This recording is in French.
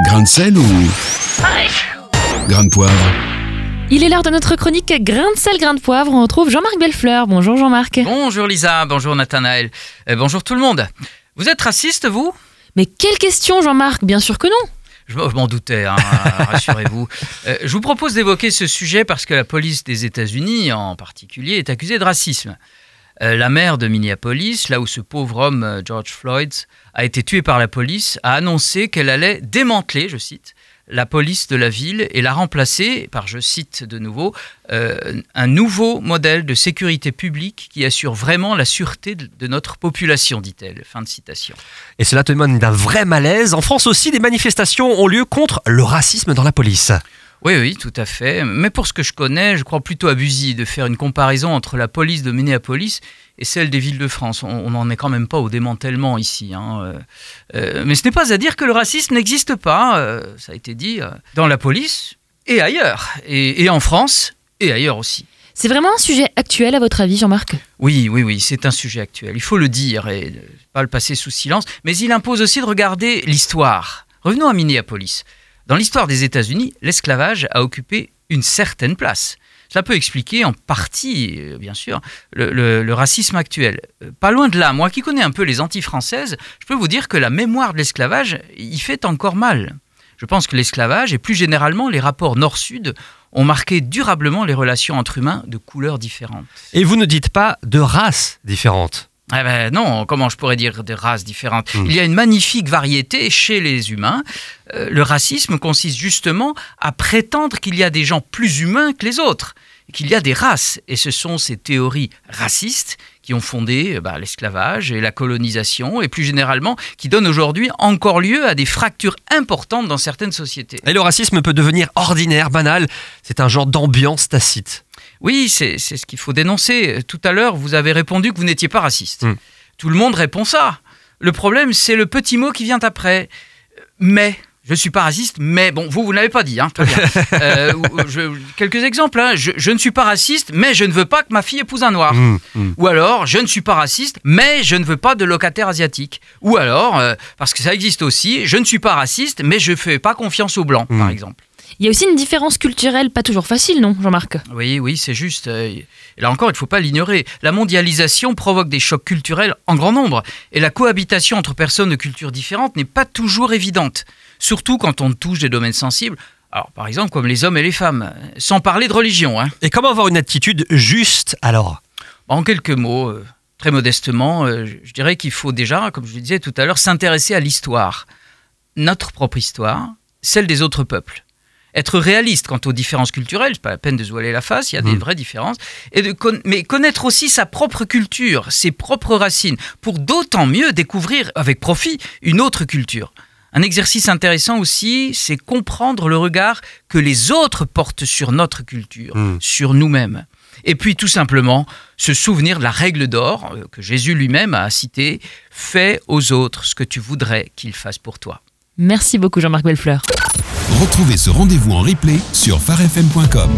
Grain de sel ou grain de poivre Il est l'heure de notre chronique Grain de sel, grain de poivre. On retrouve Jean-Marc Bellefleur. Bonjour Jean-Marc. Bonjour Lisa, bonjour Nathanaël, Euh, bonjour tout le monde. Vous êtes raciste, vous? Mais quelle question Jean-Marc? Bien sûr que non. Je m'en doutais, hein, rassurez-vous. Euh, je vous propose d'évoquer ce sujet parce que la police des États-Unis, en particulier, est accusée de racisme. Euh, la maire de Minneapolis, là où ce pauvre homme, euh, George Floyd, a été tué par la police, a annoncé qu'elle allait démanteler, je cite, la police de la ville et la remplacer par, je cite de nouveau, euh, un nouveau modèle de sécurité publique qui assure vraiment la sûreté de, notre population, dit-elle. Fin de citation. Et cela témoigne d'un vrai malaise. En France aussi, des manifestations ont lieu contre le racisme dans la police. Oui, oui, tout à fait. Mais pour ce que je connais, je crois plutôt abusif de faire une comparaison entre la police de Minneapolis et celle des villes de France. On n'en est quand même pas au démantèlement ici. hein. Euh, euh, mais ce n'est pas à dire que le racisme n'existe pas, euh, ça a été dit, euh, dans la police et ailleurs. Et, et en France et ailleurs aussi. C'est vraiment un sujet actuel à votre avis Jean-Marc? Oui, oui, oui, c'est un sujet actuel. Il faut le dire et ne pas le passer sous silence. Mais il impose aussi de regarder l'histoire. Revenons à Minneapolis. Dans l'histoire des États-Unis, l'esclavage a occupé une certaine place. Cela peut expliquer en partie, euh, bien sûr, le, racisme actuel. Euh, Pas loin de là, moi qui connais un peu les anti-françaises, je peux vous dire que la mémoire de l'esclavage y fait encore mal. Je pense que l'esclavage et plus généralement les rapports nord-sud ont marqué durablement les relations entre humains de couleurs différentes. Et vous ne dites pas de races différentes. Ah ben non, comment je pourrais dire des races différentes? Mm. Il y a une magnifique variété chez les humains. Euh, le racisme consiste justement à prétendre qu'il y a des gens plus humains que les autres, qu'il y a des races. Et ce sont ces théories racistes qui ont fondé euh, bah, l'esclavage et la colonisation, et plus généralement qui donnent aujourd'hui encore lieu à des fractures importantes dans certaines sociétés. Et le racisme peut devenir ordinaire, banal. C'est un genre d'ambiance tacite. Oui, c'est ce qu'il faut dénoncer. Tout à l'heure, vous avez répondu que vous n'étiez pas raciste. Mm. Tout le monde répond ça. Le problème, c'est le petit mot qui vient après. Mais. Je suis pas raciste, mais bon, vous, vous n'avez pas dit, hein, très bien. Euh, je- quelques exemples, hein. je, je ne suis pas raciste, mais je ne veux pas que ma fille épouse un noir. Mmh, mmh. Ou alors, je ne suis pas raciste, mais je ne veux pas de locataire asiatique. Ou alors, euh, parce que ça existe aussi, je ne suis pas raciste, mais je ne fais pas confiance aux blancs, par exemple. Il y a aussi une différence culturelle pas toujours facile, non Jean-Marc? Oui, oui, c'est juste. euh, Et là encore, il ne faut pas l'ignorer. La mondialisation provoque des chocs culturels en grand nombre. Et la cohabitation entre personnes de cultures différentes n'est pas toujours évidente. Surtout quand on touche des domaines sensibles. Alors, par exemple, comme les hommes et les femmes. Sans parler de religion. Hein. Et comment avoir une attitude juste alors? En quelques mots, euh, très modestement, euh, je dirais qu'il faut déjà, comme je le disais tout à l'heure, s'intéresser à l'histoire. Notre propre histoire, celle des autres peuples. Être réaliste quant aux différences culturelles, c'est pas la peine de se voiler la face, il y a des Mm. vraies différences, et de con- mais connaître aussi sa propre culture, ses propres racines, pour d'autant mieux découvrir avec profit une autre culture. Un exercice intéressant aussi, c'est comprendre le regard que les autres portent sur notre culture, Mm. sur nous-mêmes. Et puis tout simplement se souvenir de la règle d'or euh, que Jésus lui-même a citée, fais aux autres ce que tu voudrais qu'ils fassent pour toi. Merci beaucoup Jean-Marc Bellefleur. Retrouvez ce rendez-vous en replay sur farfm.com.